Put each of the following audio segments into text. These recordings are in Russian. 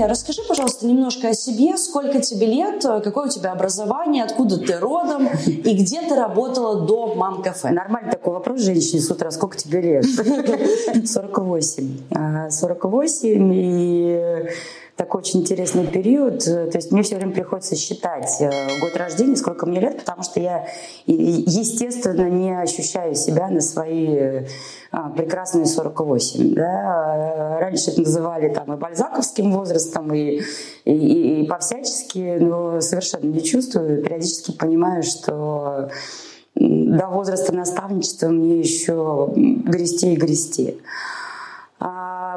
Ксения, расскажи, пожалуйста, немножко о себе. Сколько тебе лет, какое у тебя образование, откуда ты родом и где ты работала до «Мам-кафе»? Нормальный такой вопрос женщине с утра. Сколько тебе лет? 48. 48 и такой очень интересный период. То есть мне все время приходится считать э, год рождения, сколько мне лет, потому что я, естественно, не ощущаю себя на свои а, прекрасные 48. Да? Раньше это называли там, и бальзаковским возрастом, и, и, и по-всячески, но совершенно не чувствую. Периодически понимаю, что до возраста наставничества мне еще грести и грести.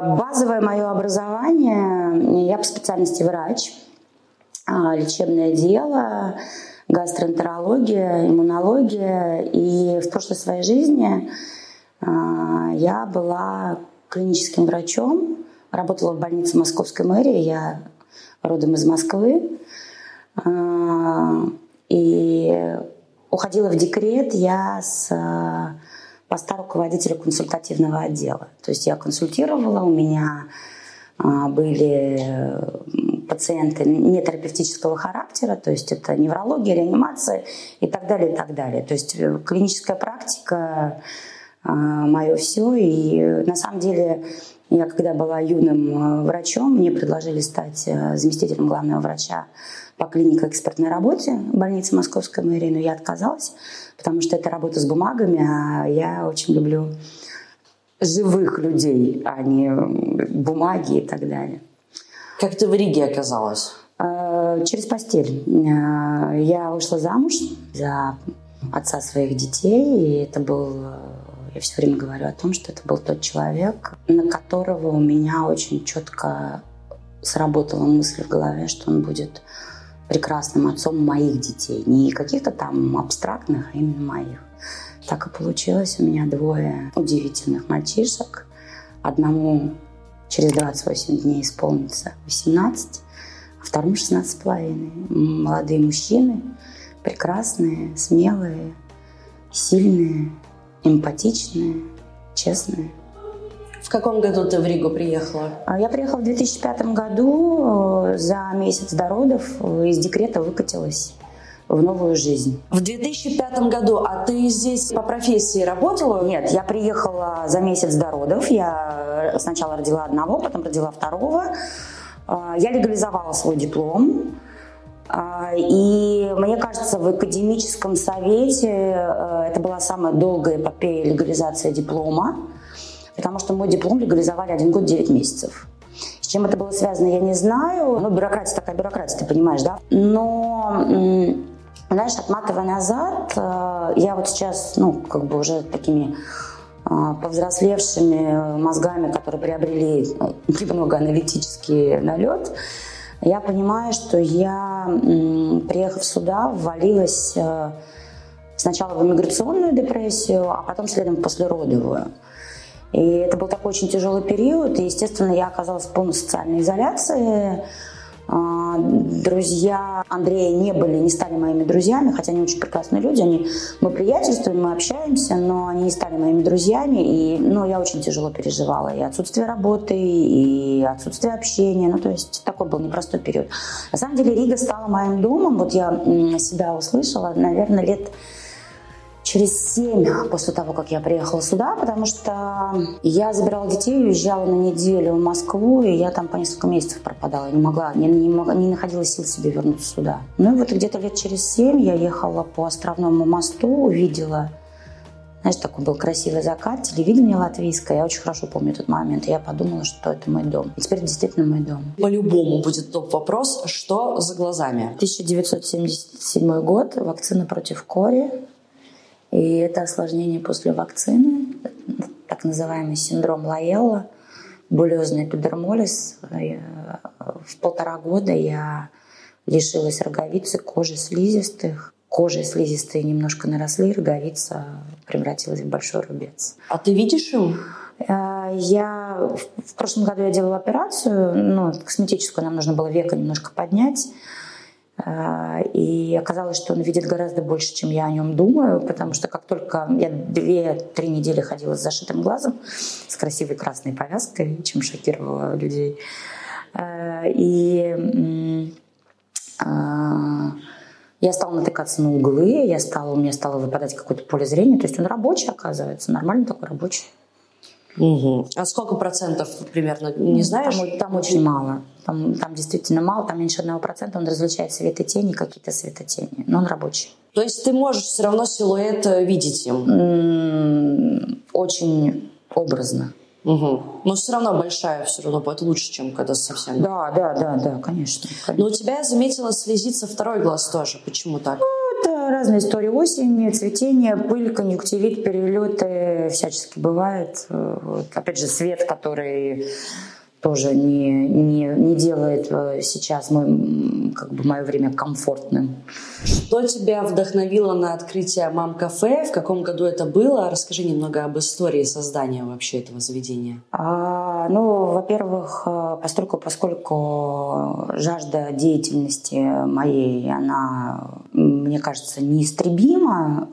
А, базовое мое образование, я по специальности врач, а, лечебное дело, гастроэнтерология, иммунология. И в прошлой своей жизни а, я была клиническим врачом, работала в больнице Московской мэрии, я родом из Москвы. И уходила в декрет я с поста руководителя консультативного отдела. То есть я консультировала, у меня а, были пациенты нетерапевтического характера, то есть это неврология, реанимация и так далее, и так далее. То есть э, клиническая практика а, мое все. И на самом деле я когда была юным э, врачом, мне предложили стать э, заместителем главного врача по клинико-экспертной работе в больнице Московской мэрии, но я отказалась, потому что это работа с бумагами, а я очень люблю живых людей, а не бумаги и так далее. Как ты в Риге оказалась? Э, через постель. Я вышла замуж за отца своих детей, и это был я все время говорю о том, что это был тот человек, на которого у меня очень четко сработала мысль в голове, что он будет прекрасным отцом моих детей. Не каких-то там абстрактных, а именно моих. Так и получилось. У меня двое удивительных мальчишек. Одному через 28 дней исполнится 18, а второму 16 с половиной. Молодые мужчины, прекрасные, смелые, сильные, эмпатичные, честные. Каком году ты в Ригу приехала? А, я приехала в 2005 году. Э, за месяц до родов э, из декрета выкатилась в новую жизнь. В 2005 году, а ты здесь по профессии работала? Нет, я приехала за месяц до родов. Я сначала родила одного, потом родила второго. Я легализовала свой диплом. И мне кажется, в академическом совете э, это была самая долгая эпопея легализации диплома, потому что мой диплом легализовали один год 9 месяцев. С чем это было связано, я не знаю. Ну, бюрократия такая бюрократия, ты понимаешь, да? Но, знаешь, отматывая назад, э, я вот сейчас, ну, как бы уже такими э, повзрослевшими мозгами, которые приобрели немного аналитический налет, я понимаю, что я, приехав сюда, ввалилась э, сначала в иммиграционную депрессию, а потом следом в послеродовую. И это был такой очень тяжелый период, и, естественно, я оказалась в полной социальной изоляции. А, друзья Андрея не были, не стали моими друзьями, хотя они очень прекрасные люди. Они, мы приятельствуем, мы общаемся, но они не стали моими друзьями. И ну, я очень тяжело переживала и отсутствие работы, и отсутствие общения. Ну, то есть такой был непростой период. На самом деле Рига стала моим домом. Вот я себя услышала, наверное, лет через семь после того, как я приехала сюда, потому что я забирала детей, уезжала на неделю в Москву, и я там по несколько месяцев пропадала. не могла, не, не, могла, не находила сил себе вернуться сюда. Ну и вот где-то лет через семь я ехала по Островному мосту, увидела знаешь, такой был красивый закат, телевидение латвийское. Я очень хорошо помню этот момент. И я подумала, что это мой дом. И теперь действительно мой дом. По-любому будет топ-вопрос. Что за глазами? 1977 год. Вакцина против кори. И это осложнение после вакцины, так называемый синдром Лаелла, булезный эпидермолиз. В полтора года я лишилась роговицы, кожи слизистых. Кожа и слизистые немножко наросли, роговица превратилась в большой рубец. А ты видишь его? Э, я в прошлом году я делала операцию, ну, косметическую, нам нужно было века немножко поднять. А, и оказалось, что он видит гораздо больше, чем я о нем думаю, потому что как только я две-три недели ходила с зашитым глазом, с красивой красной повязкой, чем шокировала людей, Э, и а, я стала натыкаться на углы, я стала, у меня стало выпадать какое-то поле зрения. То есть он рабочий, оказывается, нормальный такой рабочий. Угу. А сколько процентов примерно, не знаешь? Там, там очень мало. Там, там действительно мало, там меньше одного процента. Он различает свет и тени, какие-то светотени. Но он рабочий. То есть ты можешь все равно силуэт э, видеть им? Очень образно. Угу. Но все равно большая, все равно будет лучше, чем когда совсем. Да, да, да, да, конечно. конечно. Но у тебя, я заметила, слезится второй глаз тоже. Почему так? Ну, это разные истории. Осень, цветение, пыль, конъюнктивит, перелеты всячески бывает. Вот. Опять же, свет, который тоже не, не, не делает э, сейчас мой, как бы мое время комфортным. Что тебя вдохновило на открытие мам-кафе? В каком году это было? Расскажи немного об истории создания вообще этого заведения. А, ну, во-первых, э, поскольку, поскольку жажда деятельности моей, она, мне кажется, неистребима,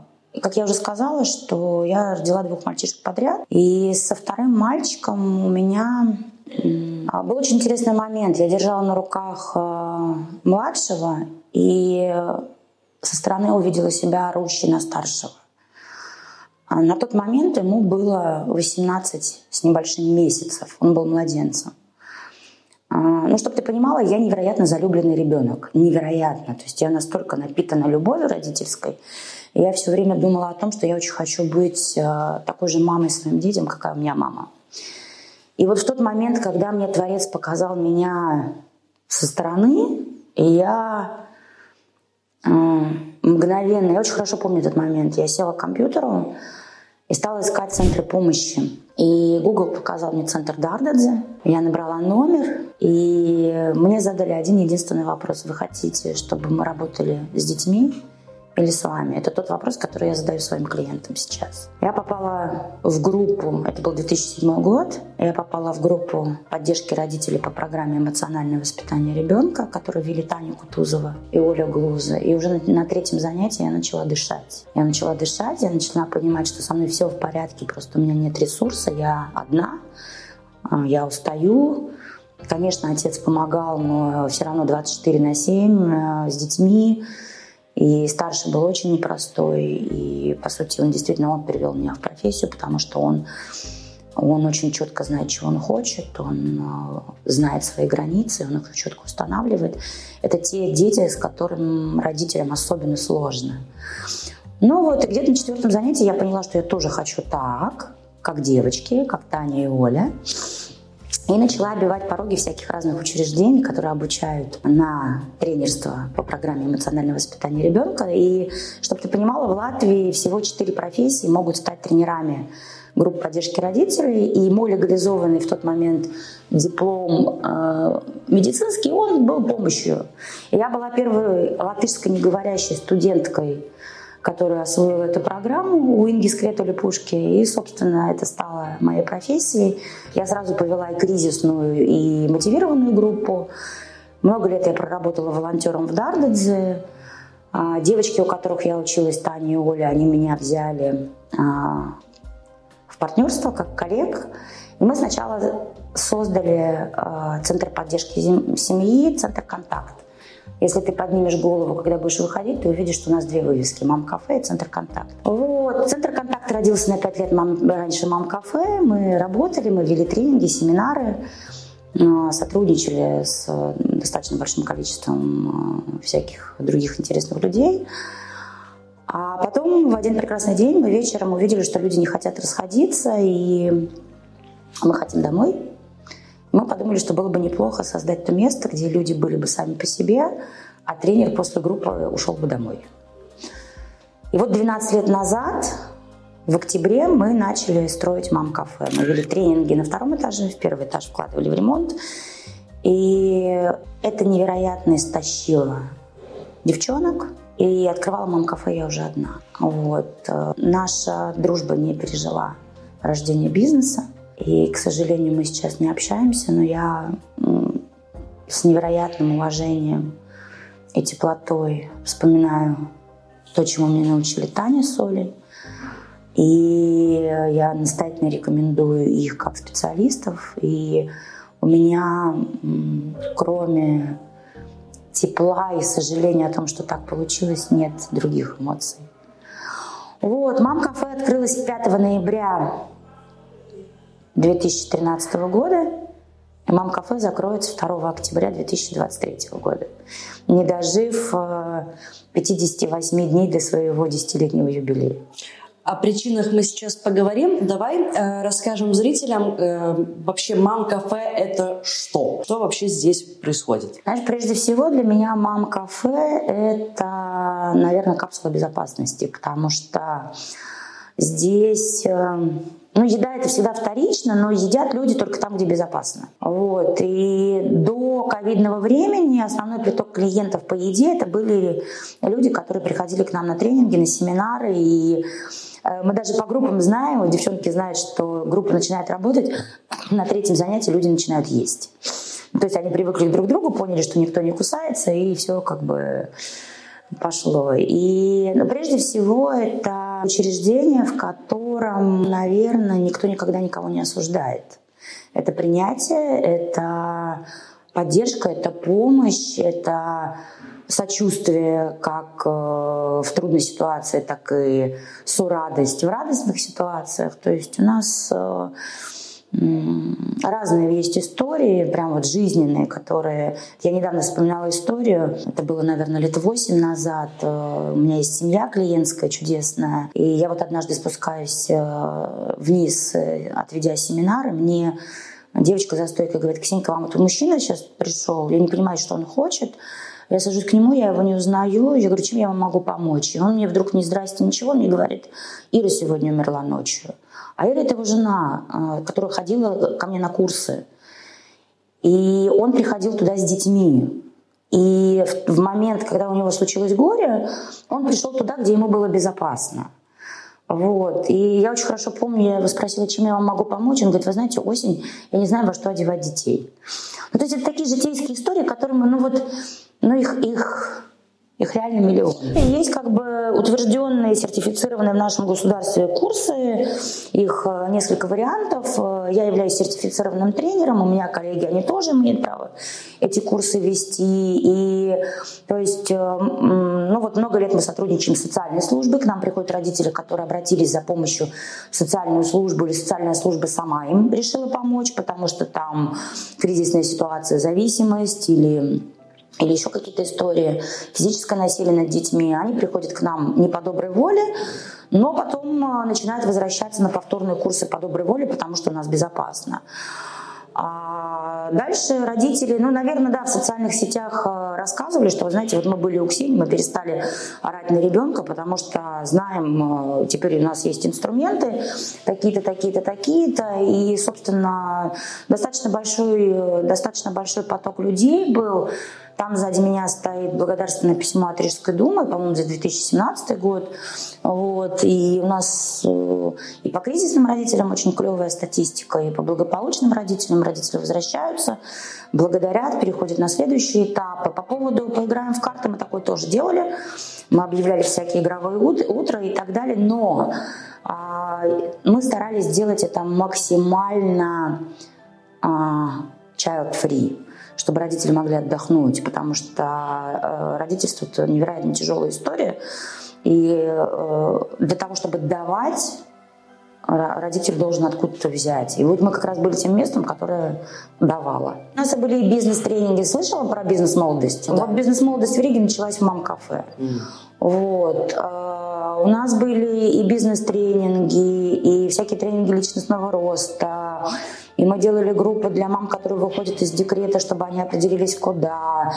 э, как я уже сказала, что я родила двух мальчишек подряд. И со вторым мальчиком у меня был очень интересный момент. Я держала на руках э, младшего и со стороны увидела себя орущей на старшего. А на тот момент ему было 18 с небольшим месяцев. Он был младенцем. А, ну, чтобы ты понимала, я невероятно залюбленный ребенок. Невероятно. То есть я настолько напитана любовью родительской, я все время думала о том, что я очень хочу быть э, такой же мамой своим детям, какая у меня мама. И вот в тот момент, когда мне Творец показал меня со стороны, я э, мгновенно, я очень хорошо помню этот момент, я села к компьютеру и стала искать центры помощи. И Google показал мне центр Дардадзе. Я набрала номер, и мне задали один единственный вопрос. Вы хотите, чтобы мы работали с детьми? Или с вами? Это тот вопрос, который я задаю своим клиентам сейчас. Я попала в группу, это был 2007 год, я попала в группу поддержки родителей по программе «Эмоциональное воспитание ребенка», которую вели Таня Кутузова и Оля Глуза. И уже на, на третьем занятии я начала дышать. Я начала дышать, я начала понимать, что со мной все в порядке, просто у меня нет ресурса, я одна, а, я устаю, Конечно, отец помогал, но все равно 24 на 7 э, с детьми. И старший был очень непростой, и, по сути, он действительно он перевел меня в профессию, потому что он, он очень четко знает, чего он хочет, он э, знает свои границы, он их четко устанавливает. Это те дети, с которыми родителям особенно сложно. Ну вот, и где-то на четвертом занятии я поняла, что я тоже хочу так, как девочки, как Таня и Оля. И начала обивать пороги всяких разных учреждений, которые обучают на тренерство по программе эмоционального воспитания ребенка. И, чтобы ты понимала, в Латвии всего четыре профессии могут стать тренерами групп поддержки родителей. И мой легализованный в тот момент диплом э, медицинский, он был помощью. Я была первой латышской неговорящей студенткой которая освоила эту программу у Инги Скретули-Пушки. И, собственно, это стало моей профессией. Я сразу повела и кризисную, и мотивированную группу. Много лет я проработала волонтером в Дардадзе. А, девочки, у которых я училась, Таня и Оля, они меня взяли а, в партнерство как коллег. И мы сначала создали а, Центр поддержки семьи, Центр «Контакт». Если ты поднимешь голову, когда будешь выходить, ты увидишь, что у нас две вывески – «Мам-кафе» и «Центр контакт». Вот. «Центр контакт» родился на пять лет мам, раньше «Мам-кафе». Мы работали, мы вели тренинги, семинары, а, сотрудничали с достаточно большим количеством а, всяких других интересных людей. А потом в один прекрасный день мы вечером увидели, что люди не хотят расходиться, и мы хотим домой. Мы подумали, что было бы неплохо создать то место, где люди были бы сами по себе, а тренер после группы ушел бы домой. И вот 12 лет назад, в октябре, мы начали строить мам-кафе. Мы вели тренинги на втором этаже, в первый этаж вкладывали в ремонт. И это невероятно истощило девчонок. И открывала мам-кафе я уже одна. Вот. Наша дружба не пережила рождение бизнеса. И, к сожалению, мы сейчас не общаемся, но я с невероятным уважением и теплотой вспоминаю то, чему меня научили Таня с Олей. И я настоятельно рекомендую их как специалистов. И у меня, кроме тепла и сожаления о том, что так получилось, нет других эмоций. Вот, мам-кафе открылась 5 ноября 2013 года, и мам-кафе закроется 2 октября 2023 года, не дожив 58 э, дней до своего десятилетнего юбилея. О причинах мы сейчас поговорим. Давай э, расскажем зрителям э, вообще мам-кафе это что? Что вообще здесь происходит? Знаешь, прежде всего для меня мам-кафе это, наверное, капсула безопасности, потому что здесь... Э, ну, еда это всегда вторично, но едят люди только там, где безопасно. Вот. И до ковидного времени основной приток клиентов по еде это были люди, которые приходили к нам на тренинги, на семинары и Э, мы даже по группам знаем, девчонки знают, что группа начинает работать, на третьем занятии люди начинают есть. То есть они привыкли друг к другу, поняли, что никто не кусается, и все как бы пошло. И ну, прежде всего это учреждение, в котором, наверное, никто никогда никого не осуждает. Это принятие, это поддержка, это помощь, это сочувствие как э, в трудной ситуации, так и сорадость в радостных ситуациях. То есть у нас э, разные есть истории, прям вот жизненные, которые... Я недавно вспоминала историю, это было, наверное, лет восемь назад. Э, у меня есть семья клиентская чудесная, и я вот однажды спускаюсь вниз, отведя семинары, мне девочка за стойкой говорит, Ксенька, вам вот мужчина сейчас пришел, я не понимаю, что он хочет, я сажусь к нему, я его не узнаю, я говорю, чем я вам могу помочь? И он мне вдруг не здрасте, ничего, он мне говорит, Ира сегодня умерла ночью. А Ира это его жена, а, которая ходила ко мне на курсы. И он приходил туда с детьми. И в момент, когда у него случилось горе, он пришел туда, где ему было безопасно. Вот. И я очень хорошо помню, я его спросила, чем я вам могу помочь. Он говорит, вы знаете, осень, я не знаю, во что одевать детей. Ну, то есть это такие житейские истории, которые мы, ну вот, ну их, их их реально миллион. Есть как бы утвержденные, сертифицированные в нашем государстве курсы, их э, несколько вариантов. Э, я являюсь сертифицированным тренером, у меня коллеги, они тоже имеют право эти курсы вести. И, то есть, э, ну вот много лет мы сотрудничаем с социальной службой, к нам приходят родители, которые обратились за помощью в социальную службу, или социальная служба сама им решила помочь, потому что там кризисная ситуация, зависимость или или еще какие-то истории, физическое насилие над детьми, они приходят к нам не по доброй воле, но потом а, начинают возвращаться на повторные курсы по доброй воле, потому что у нас безопасно. А дальше родители, ну, наверное, да, в социальных сетях а, рассказывали, что, вы знаете, вот мы были у Ксении, мы перестали орать на ребенка, потому что знаем, теперь у нас есть инструменты, такие-то, такие-то, такие-то, и, собственно, достаточно большой, достаточно большой поток людей был, там сзади меня стоит благодарственное письмо от Рижской думы, по-моему, за 2017 год. Вот. И у нас э, и по кризисным родителям очень клевая статистика, и по благополучным родителям родители возвращаются, благодарят, переходят на следующий этап. По поводу «поиграем в карты» мы такое тоже делали. Мы объявляли всякие игровые утра и так далее, но а, мы старались сделать это максимально а, child-free чтобы родители могли отдохнуть, потому что э, родительство это невероятно тяжелая история. И э, для того, чтобы давать, родитель должен откуда-то взять. И вот мы как раз были тем местом, которое давало. У нас были бизнес-тренинги. Слышала про бизнес-молодость? Да. Вот бизнес-молодость в Риге началась в мам-кафе. Mm. Вот. Э, у нас были и бизнес-тренинги, и всякие тренинги личностного роста, и мы делали группы для мам, которые выходят из декрета, чтобы они определились куда.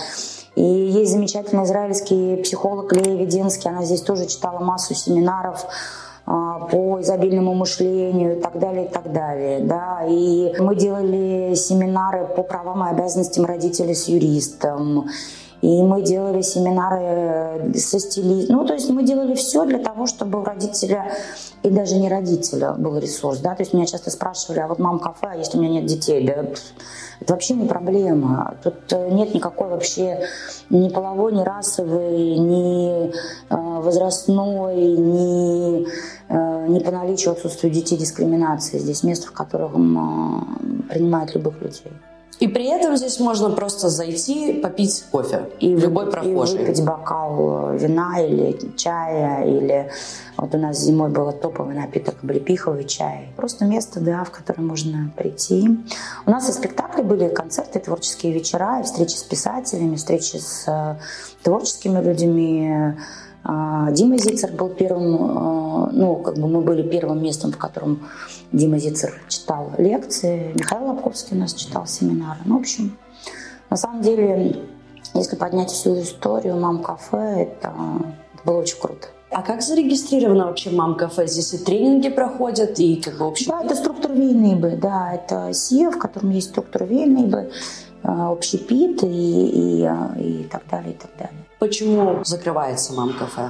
И есть замечательный израильский психолог Лея Веденский, она здесь тоже читала массу семинаров а, по изобильному мышлению и так далее, и так далее. Да. И мы делали семинары по правам и обязанностям родителей с юристом. И мы делали семинары со стилистом. Ну, то есть мы делали все для того, чтобы у родителя и даже не родителя был ресурс. Да? То есть меня часто спрашивали, а вот мам кафе, а если у меня нет детей? Да, это вообще не проблема. Тут э, нет никакой вообще ни половой, ни расовой, ни э, возрастной, ни, э, ни по наличию отсутствия детей дискриминации. Здесь место, в котором принимают любых людей. И при этом здесь можно просто зайти, попить кофе. И любой прохожий. И выпить бокал вина или чая, или вот у нас зимой был топовый напиток облепиховый чай. Просто место, да, в которое можно прийти. У нас и спектакли были, и концерты, и творческие вечера, и встречи с писателями, встречи с э, творческими людьми. А, Дима Зицер был первым, э, ну, как бы мы были первым местом, в котором Дима Зицер читал лекции, Михаил Лобковский у нас читал семинары. Ну, в общем, на самом деле, если поднять всю историю «Мам-кафе», это было очень круто. А как зарегистрировано вообще мам-кафе? Здесь и тренинги проходят, и как бы общий Да, это структура Вейныбы, да, это СИА, в котором есть структура Вейныбы, общепит и, и, и так далее, и так далее. Почему закрывается мам-кафе?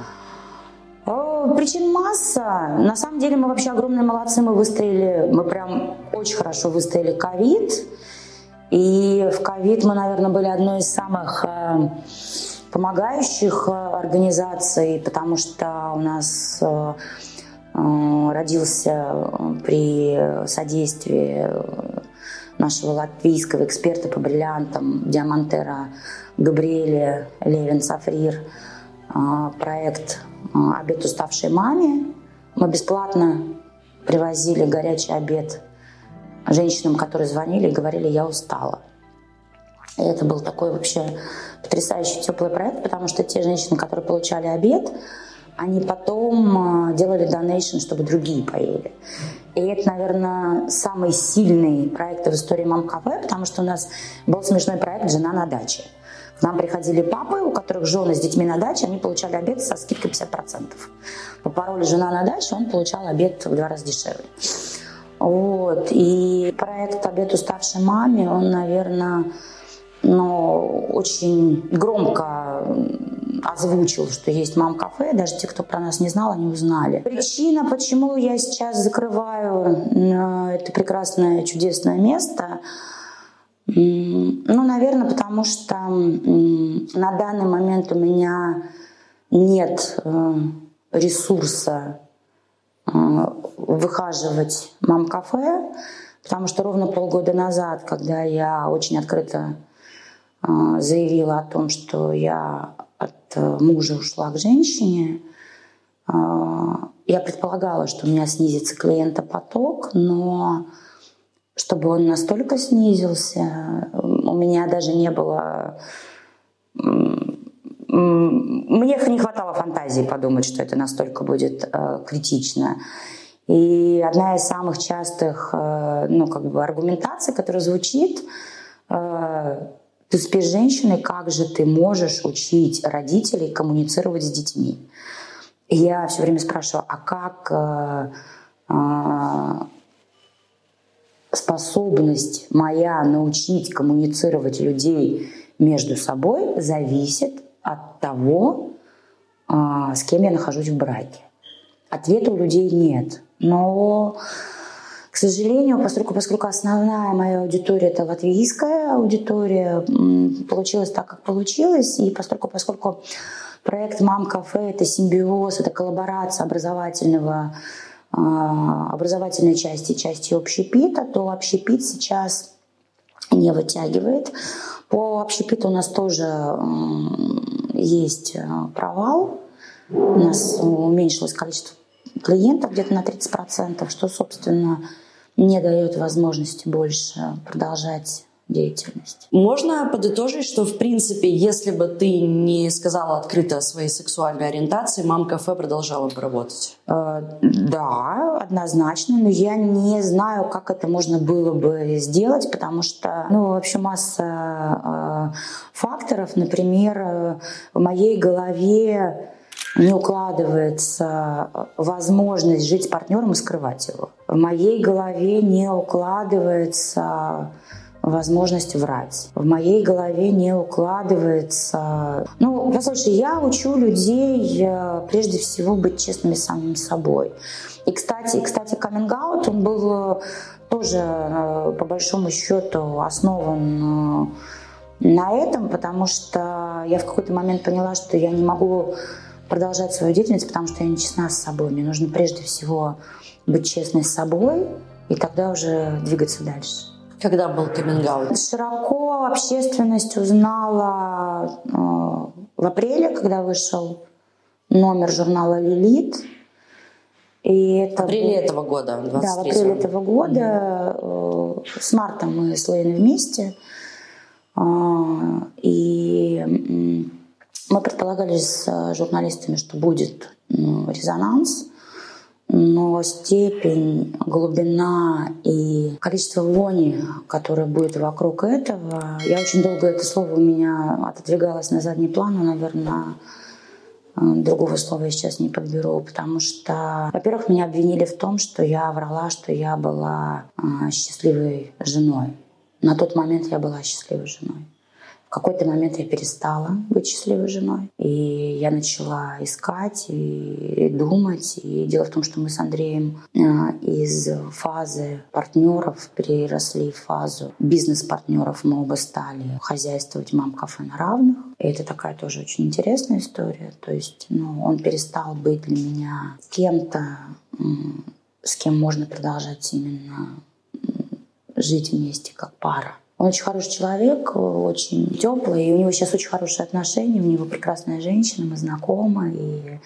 Причин масса. На самом деле мы вообще огромные молодцы. Мы выстояли, мы прям очень хорошо выстояли ковид. И в ковид мы, наверное, были одной из самых э, помогающих э, организаций, потому что у нас э, родился при содействии нашего латвийского эксперта по бриллиантам Диамантера Габриэля Левин-Сафрир проект «Обед уставшей маме». Мы бесплатно привозили горячий обед женщинам, которые звонили и говорили «я устала». И это был такой вообще потрясающий теплый проект, потому что те женщины, которые получали обед, они потом делали донейшн, чтобы другие поели. И это, наверное, самый сильный проект в истории Мам Кафе, потому что у нас был смешной проект «Жена на даче». Нам приходили папы, у которых жены с детьми на даче, они получали обед со скидкой 50%. По паролю «Жена на даче» он получал обед в два раза дешевле. Вот. И проект «Обед уставшей маме», он, наверное, ну, очень громко озвучил, что есть мам-кафе. Даже те, кто про нас не знал, они узнали. Причина, почему я сейчас закрываю э, это прекрасное, чудесное место, ну, наверное, потому что на данный момент у меня нет э, ресурса э, выхаживать мам-кафе, потому что ровно полгода назад, когда я очень открыто заявила о том, что я от э, мужа ушла к женщине, я предполагала, что у меня снизится клиентопоток, но чтобы он настолько снизился, у меня даже не было... Мне не хватало фантазии подумать, что это настолько будет э, критично. И одна из самых частых э, ну, как бы аргументаций, которая звучит, ты спишь с женщиной, как же ты можешь учить родителей коммуницировать с детьми? И я все время спрашиваю, а как э, э, способность моя научить коммуницировать людей между собой зависит от того, э, с кем я нахожусь в браке? Ответа у людей нет. Но к сожалению, поскольку, поскольку основная моя аудитория это латвийская аудитория, получилось так, как получилось, и поскольку, поскольку проект «Мам кафе» — это симбиоз, это коллаборация образовательного а, образовательной части части общепита, то общепит сейчас не вытягивает. По общепиту у нас тоже есть а, провал. У нас уменьшилось количество клиентов где-то на 30%, что, собственно, не дает возможности больше продолжать деятельность. Можно подытожить, что в принципе, если бы ты не сказала открыто о своей сексуальной ориентации, мам-кафе продолжала бы работать? Э, да, однозначно, но я не знаю, как это можно было бы сделать, потому что, ну, вообще масса э, факторов, например, в моей голове не укладывается возможность жить с партнером и скрывать его. В моей голове не укладывается возможность врать. В моей голове не укладывается... Ну, послушай, я учу людей э, прежде всего быть честными самим собой. И, кстати, кстати каминг он был э, тоже, э, по большому счету, основан на этом, потому что я в какой-то момент поняла, что я не могу продолжать свою деятельность, потому что я не честна с собой. Мне нужно прежде всего быть честной с собой и тогда уже двигаться дальше. Когда был каминг Широко общественность узнала э, в апреле, когда вышел номер журнала «Лилит». И это в апреле был... этого года, Да, в апреле этого года. Mm-hmm. С марта мы с Лейной вместе. А, и мы предполагали с журналистами, что будет резонанс но степень, глубина и количество вони, которое будет вокруг этого, я очень долго это слово у меня отодвигалось на задний план, но, наверное, э, другого слова я сейчас не подберу, потому что, во-первых, меня обвинили в том, что я врала, что я была э, счастливой женой. На тот момент я была счастливой женой. В какой-то момент я перестала быть счастливой женой. И я начала искать и думать. И дело в том, что мы с Андреем э, из фазы партнеров переросли в фазу бизнес-партнеров. Мы оба стали хозяйствовать мам-кафе на равных. И это такая тоже очень интересная история. То есть ну, он перестал быть для меня кем-то, с кем можно продолжать именно жить вместе как пара. Он очень хороший человек, очень теплый, и у него сейчас очень хорошие отношения, у него прекрасная женщина, мы знакомы, и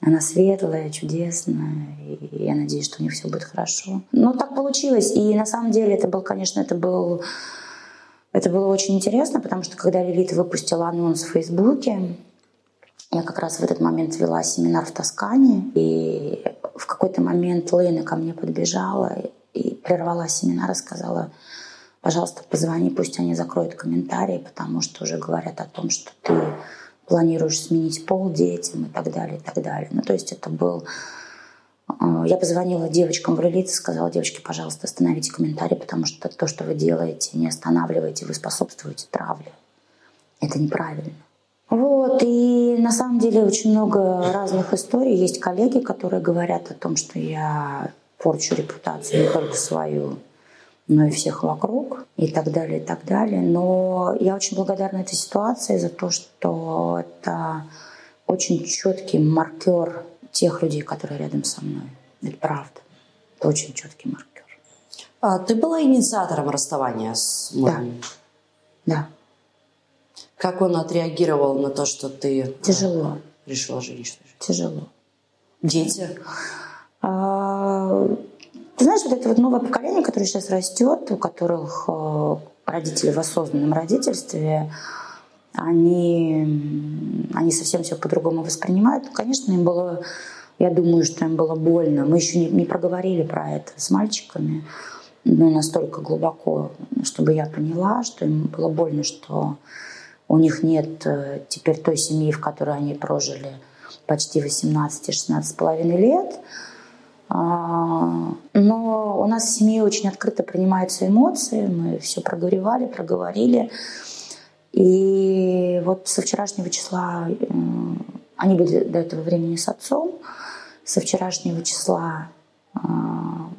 она светлая, чудесная, и я надеюсь, что у них все будет хорошо. Но так получилось, и на самом деле это был, конечно, это был это было очень интересно, потому что когда Лилит выпустила анонс в Фейсбуке, я как раз в этот момент вела семинар в Тоскане, и в какой-то момент Лейна ко мне подбежала и прервала семинар и сказала, пожалуйста, позвони, пусть они закроют комментарии, потому что уже говорят о том, что ты планируешь сменить пол детям и так далее, и так далее. Ну, то есть это был... Э, я позвонила девочкам в релиз и сказала, девочки, пожалуйста, остановите комментарии, потому что то, что вы делаете, не останавливаете, вы способствуете травле. Это неправильно. Вот, и на самом деле очень много разных историй. Есть коллеги, которые говорят о том, что я порчу репутацию не только свою, но и всех вокруг и так далее, и так далее. Но я очень благодарна этой ситуации за то, что это очень четкий маркер тех людей, которые рядом со мной. Это правда. Это очень четкий маркер. А ты была инициатором расставания с мужем? Да. да. Как он отреагировал на то, что ты Тяжело. решила женщину? Тяжело. Дети? А, ты знаешь, вот это вот новое поколение, которое сейчас растет, у которых э, родители в осознанном родительстве, они, они совсем все по-другому воспринимают. Конечно, им было, я думаю, что им было больно. Мы еще не, не проговорили про это с мальчиками, но настолько глубоко, чтобы я поняла, что им было больно, что у них нет э, теперь той семьи, в которой они прожили почти 18-16 с половиной лет – но у нас в семье очень открыто принимаются эмоции, мы все проговорили, проговорили. И вот со вчерашнего числа они были до этого времени с отцом. Со вчерашнего числа а,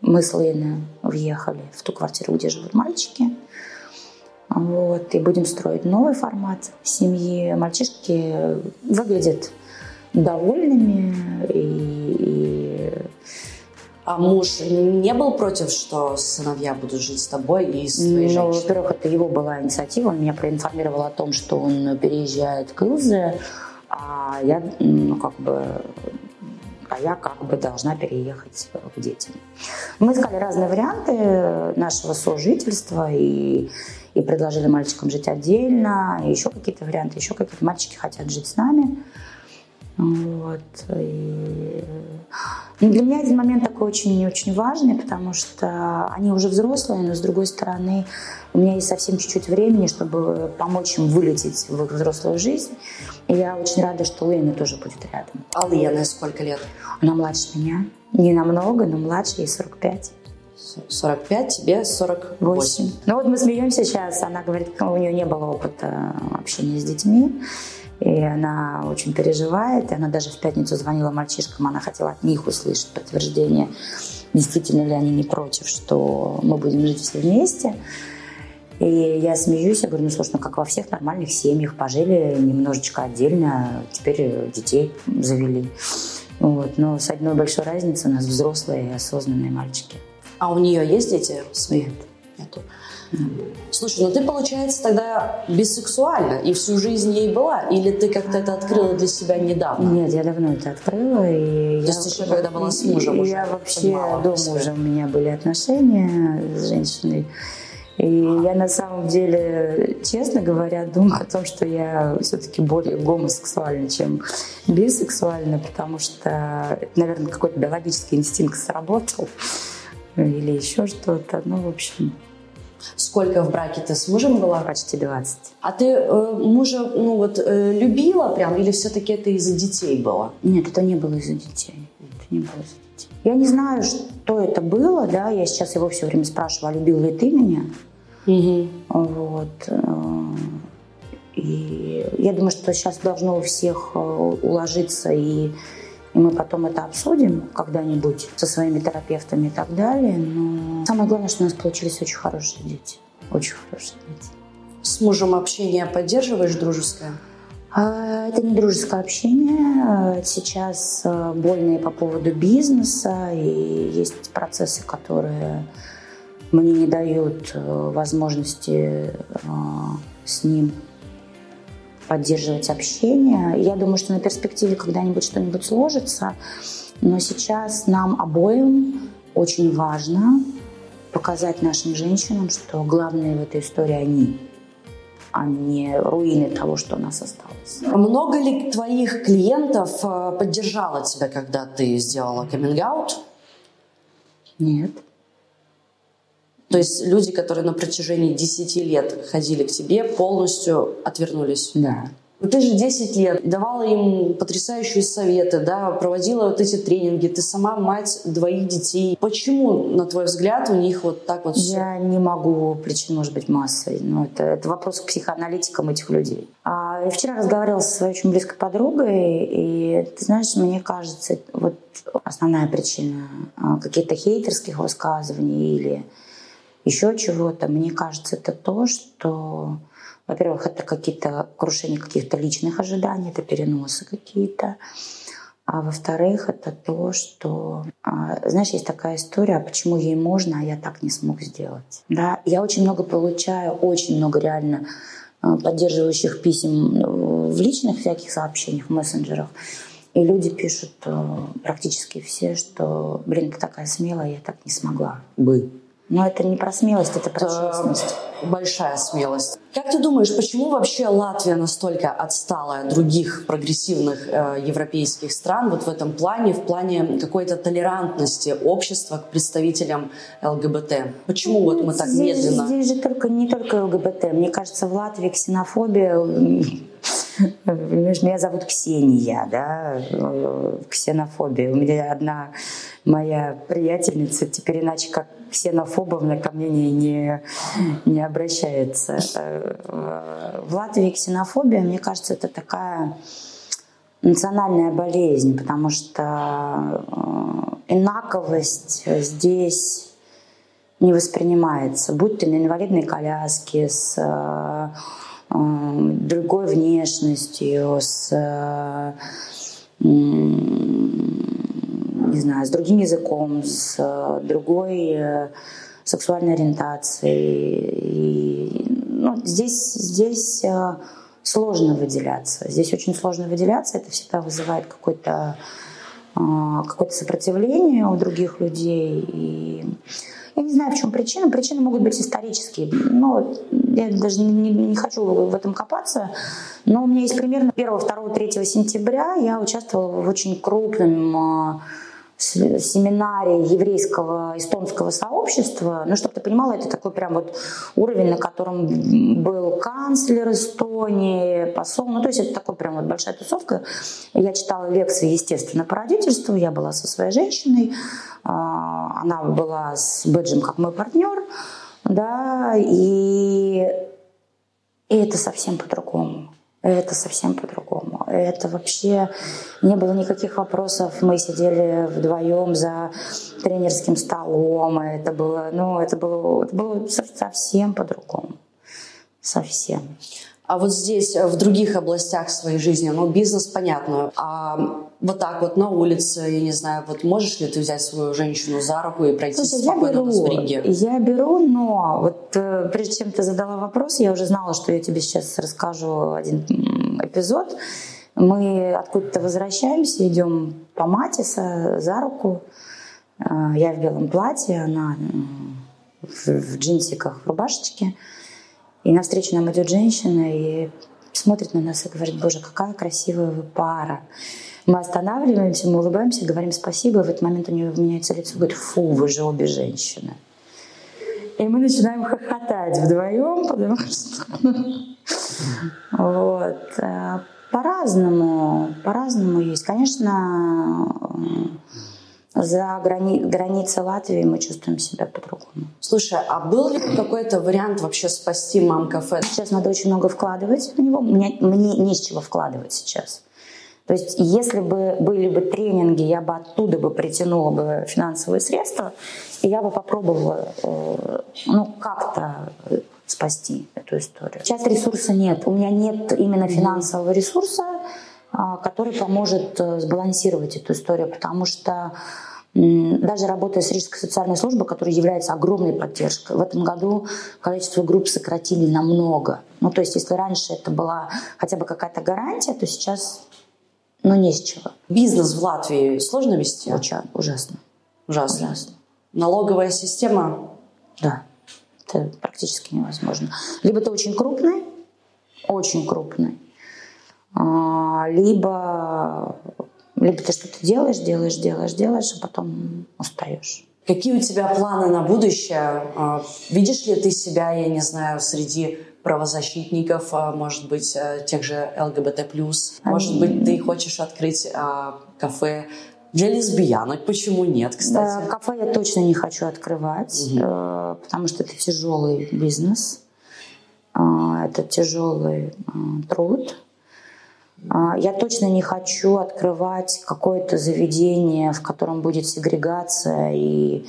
мы с Лейной въехали в ту квартиру, где живут мальчики. Вот, и будем строить новый формат семьи. Мальчишки выглядят довольными и а муж не был против, что сыновья будут жить с тобой и с твоей ну, во-первых, это его была инициатива. Он меня проинформировал о том, что он переезжает к Илзе, а я, ну, как бы, а я как бы должна переехать к детям. Мы искали разные варианты нашего сожительства и, и предложили мальчикам жить отдельно, и еще какие-то варианты, еще какие-то мальчики хотят жить с нами. Вот. И... Ну, для меня этот момент такой очень-очень важный, потому что они уже взрослые, но с другой стороны у меня есть совсем чуть-чуть времени, чтобы помочь им вылететь в их взрослую жизнь. И я очень рада, что Лена тоже будет рядом. А Лена сколько лет? Она младше меня. Не намного, но младше, ей 45. 45, тебе 48. 8. Ну вот мы смеемся сейчас, она говорит, у нее не было опыта общения с детьми. И она очень переживает, и она даже в пятницу звонила мальчишкам, она хотела от них услышать подтверждение, действительно ли они не против, что мы будем жить все вместе. И я смеюсь, я говорю, ну слушай, ну как во всех нормальных семьях, пожили немножечко отдельно, теперь детей завели. Вот. Но с одной большой разницей у нас взрослые и осознанные мальчики. А у нее есть дети свои? Нету. Слушай, ну ты, получается, тогда бисексуальна и всю жизнь ей была? Или ты как-то это открыла для себя недавно? Нет, я давно это открыла. И То я, есть еще когда была с мужем уже Я вообще себя? уже у меня были отношения с женщиной. И я на самом деле, честно говоря, думаю о том, что я все-таки более гомосексуальна, чем бисексуальна, потому что, это, наверное, какой-то биологический инстинкт сработал или еще что-то. Ну, в общем, Сколько в браке ты с мужем была? почти 20. А ты э, мужа, ну вот, э, любила прям, или все-таки это из-за детей было? Нет, это не было из-за детей. Это не было из-за детей. Я не знаю, что это было, да, я сейчас его все время спрашиваю, а любил ли ты меня? Вот. э, И я думаю, что сейчас должно у всех э, уложиться, и, и мы потом это обсудим когда-нибудь со своими терапевтами и так далее. Но самое главное, что у нас получились очень хорошие дети. Очень хорошие дети. С мужем общение поддерживаешь дружеское? А, Это не дружеское общение. Э, Сейчас э, больные по поводу бизнеса, и есть процессы, которые мне не дают э, возможности э, с ним поддерживать общение. Я думаю, что на перспективе когда-нибудь что-нибудь сложится, но сейчас нам обоим очень важно показать нашим женщинам, что главное в этой истории они, а не руины того, что у нас осталось. Много ли твоих клиентов э, поддержало тебя, когда ты сделала каминг-аут? Нет. То есть люди, которые на протяжении 10 лет ходили к тебе, полностью отвернулись? Да. Ну, Ты же 10 лет давала им потрясающие советы, да, проводила вот эти тренинги. Ты сама мать двоих детей. Почему, на твой взгляд, у них вот так вот все? Я не могу, причин может быть массой, но это, это вопрос к психоаналитикам этих людей. А, я вчера разговаривала со своей очень близкой подругой, и ты знаешь, мне кажется, вот основная причина а, каких-то хейтерских высказываний или еще чего-то, мне кажется, это то, что, во-первых, это какие-то крушения каких-то личных ожиданий, это переносы какие-то. А во-вторых, это то, что, а, знаешь, есть такая история, почему ей можно, а я так не смог сделать. Да, я очень много получаю, очень много реально а, поддерживающих писем ну, в личных всяких сообщениях, в мессенджерах. И люди пишут практически все, что, блин, ты такая смелая, я так не смогла бы. Но это не про смелость, это про честность. большая смелость. Как ты думаешь, почему вообще Латвия настолько отстала от других прогрессивных э, европейских стран вот в этом плане, в плане какой-то толерантности общества к представителям ЛГБТ? Почему вот мы так Ну, здесь, медленно? Здесь же только, не только ЛГБТ. Мне кажется, в Латвии ксенофобия... меня зовут Ксения, да, э, ксенофобия. У меня одна моя приятельница теперь иначе как ксенофобовна ко мне не, не, обращается. Э, В Латвии ксенофобия, мне кажется, это такая национальная болезнь, потому что э, инаковость здесь не воспринимается, будь ты на инвалидной коляске, с другой внешностью, с э, не знаю, с другим языком, с э, другой э, сексуальной ориентацией. И, ну, здесь, здесь сложно выделяться. Здесь очень сложно выделяться. Это всегда вызывает какое-то какое-то сопротивление у других людей. И я не знаю, в чем причина. Причины могут быть исторические. Но я даже не, не- хочу в этом копаться. Но у меня есть примерно 1, 2, 3 сентября я участвовала в очень крупном с- семинаре еврейского эстонского сообщества. Ну, чтобы ты понимала, это такой прям вот уровень, на котором был канцлер Эстонии, посол. Ну, то есть это такой прям вот большая тусовка. Я читала лекции, естественно, по родительству. Я была со своей женщиной. А, Она была с бэджем как мой партнер. Да, и и это совсем по-другому. Это совсем по-другому. Это вообще не было никаких вопросов. Мы сидели вдвоем за тренерским столом. и Это было, ну, это было, это было со- совсем по-другому. Совсем. А вот здесь, в других областях своей жизни, ну, бизнес, понятно. А вот так вот на улице, я не знаю, вот можешь ли ты взять свою женщину за руку и пройти Слушай, спокойно я беру, на спринге? Я беру, но вот э, прежде чем ты задала вопрос, я уже знала, что я тебе сейчас расскажу один эпизод. Мы откуда-то возвращаемся, идем по Матиса за руку. Э, я в белом платье, она в, джинсиках, в рубашечке. И навстречу нам идет женщина и смотрит на нас и говорит, боже, какая красивая вы пара. Мы останавливаемся, мы улыбаемся, говорим спасибо, и в этот момент у нее меняется лицо, говорит, фу, вы же обе женщины. И мы начинаем хохотать вдвоем, потому что... Вот. Э, по-разному, по-разному есть. Конечно, за грани границей Латвии мы чувствуем себя по-другому. Слушай, а был ли какой-то вариант вообще спасти мам кафе? Сейчас надо очень много вкладывать в него. Мне, мне не с чего вкладывать сейчас. То есть если бы были бы тренинги, я бы оттуда бы притянула бы финансовые средства, и я бы попробовала э, ну, как-то спасти эту историю. Сейчас ресурса нет. У меня нет именно финансового ресурса, а, который поможет э, сбалансировать эту историю, потому что даже работая с Рижской социальной службой, которая является огромной поддержкой, в этом году количество групп сократили намного. Ну, то есть, если раньше это была хотя бы какая-то гарантия, то сейчас, ну, не с чего. Бизнес в Латвии сложно вести? Очень, ужасно. Ужасно. Ужасно. Налоговая система? Да. Это практически невозможно. Либо ты очень крупный, очень крупный, а, либо, либо ты что-то делаешь, делаешь, делаешь, делаешь, а потом устаешь. Какие у тебя планы на будущее? А, видишь ли ты себя, я не знаю, среди правозащитников, а, может быть, тех же ЛГБТ+. Может быть, ты хочешь открыть кафе для лесбиянок почему нет, кстати? Да, кафе я точно не хочу открывать, угу. потому что это тяжелый бизнес, это тяжелый труд. А, я точно не хочу открывать какое-то заведение, в котором будет сегрегация и,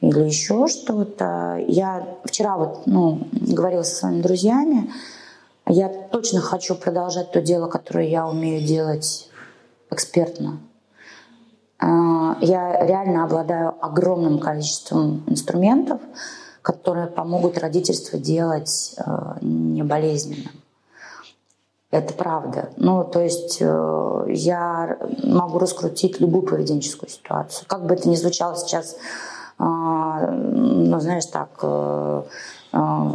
или еще что-то. Я вчера вот, ну, говорила со своими друзьями, я точно хочу продолжать то дело, которое я умею делать экспертно. А, я реально обладаю огромным количеством инструментов, которые помогут родительство делать а, неболезненным. Это правда. Ну, то есть э, я могу раскрутить любую поведенческую ситуацию. Как бы это ни звучало сейчас, э, ну, знаешь, так, э, э,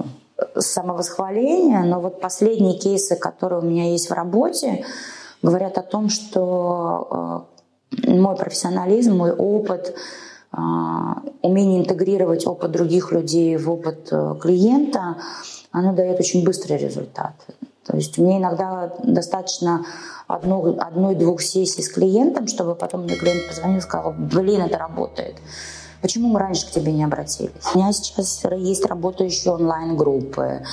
самовосхваление, но вот последние кейсы, которые у меня есть в работе, говорят о том, что э, мой профессионализм, мой опыт, э, умение интегрировать опыт других людей в опыт э, клиента, оно дает очень быстрый результат. То есть мне иногда достаточно одной-двух сессий с клиентом, чтобы потом мне клиент позвонил и сказал, блин, это работает. Почему мы раньше к тебе не обратились? У меня сейчас есть работающие онлайн-группы.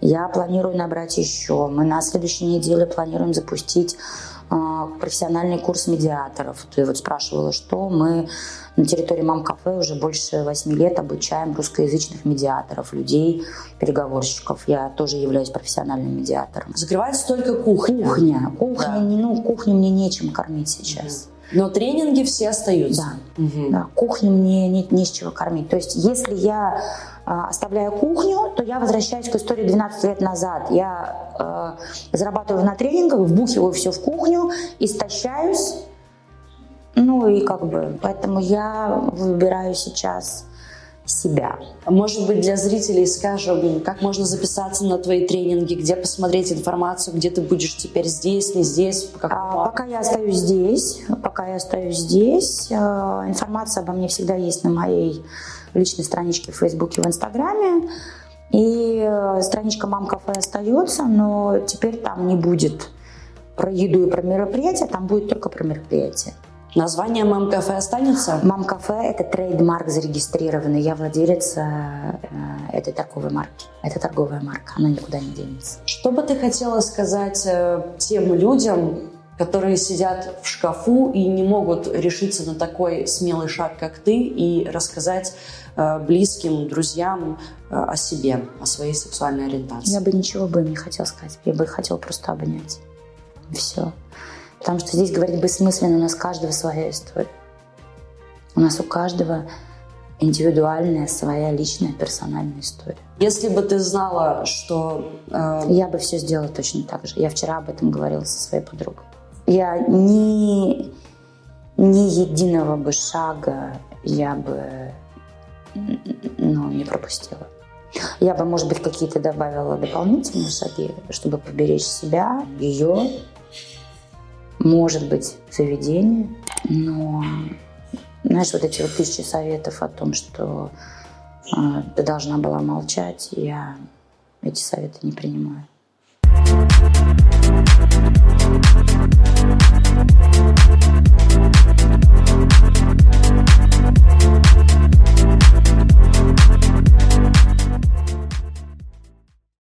Я планирую набрать еще. Мы на следующей неделе планируем запустить профессиональный курс медиаторов. Ты вот спрашивала, что мы на территории Мам-кафе уже больше восьми лет обучаем русскоязычных медиаторов, людей, переговорщиков. Я тоже являюсь профессиональным медиатором. Закрывается только кухня. Кухня. Кухня, да. ну, кухню мне нечем кормить сейчас. Но тренинги все остаются. Да. Угу. да. Кухню мне не, не с чего кормить. То есть, если я э, оставляю кухню, то я возвращаюсь к истории 12 лет назад. Я э, зарабатываю на тренингах, вбухиваю все в кухню, истощаюсь, ну и как бы, поэтому я выбираю сейчас себя. Может быть, для зрителей скажем, как можно записаться на твои тренинги, где посмотреть информацию, где ты будешь теперь здесь, не здесь? А, пока я остаюсь здесь, пока я остаюсь здесь, э, информация обо мне всегда есть на моей личной страничке в Фейсбуке, в Инстаграме. И э, страничка Мам Кафе остается, но теперь там не будет про еду и про мероприятия, там будет только про мероприятия. Название «Мам-кафе» останется? «Мам-кафе» — это трейдмарк зарегистрированный. Я владелец э, этой торговой марки. Это торговая марка, она никуда не денется. Что бы ты хотела сказать э, тем людям, которые сидят в шкафу и не могут решиться на такой смелый шаг, как ты, и рассказать э, близким, друзьям о себе, о своей сексуальной ориентации? Я бы ничего бы не хотела сказать. Я бы хотела просто обнять. Все. Потому что здесь говорить бессмысленно, у нас каждого своя история. У нас у каждого индивидуальная, своя личная, персональная история. Если бы ты знала, что... Э... Я бы все сделала точно так же. Я вчера об этом говорила со своей подругой. Я ни, ни единого бы шага я бы ну, не пропустила. Я бы, может быть, какие-то добавила дополнительные шаги, чтобы поберечь себя, ее, может быть, заведение. Но, знаешь, вот эти вот тысячи советов о том, что э, ты должна была молчать, я эти советы не принимаю.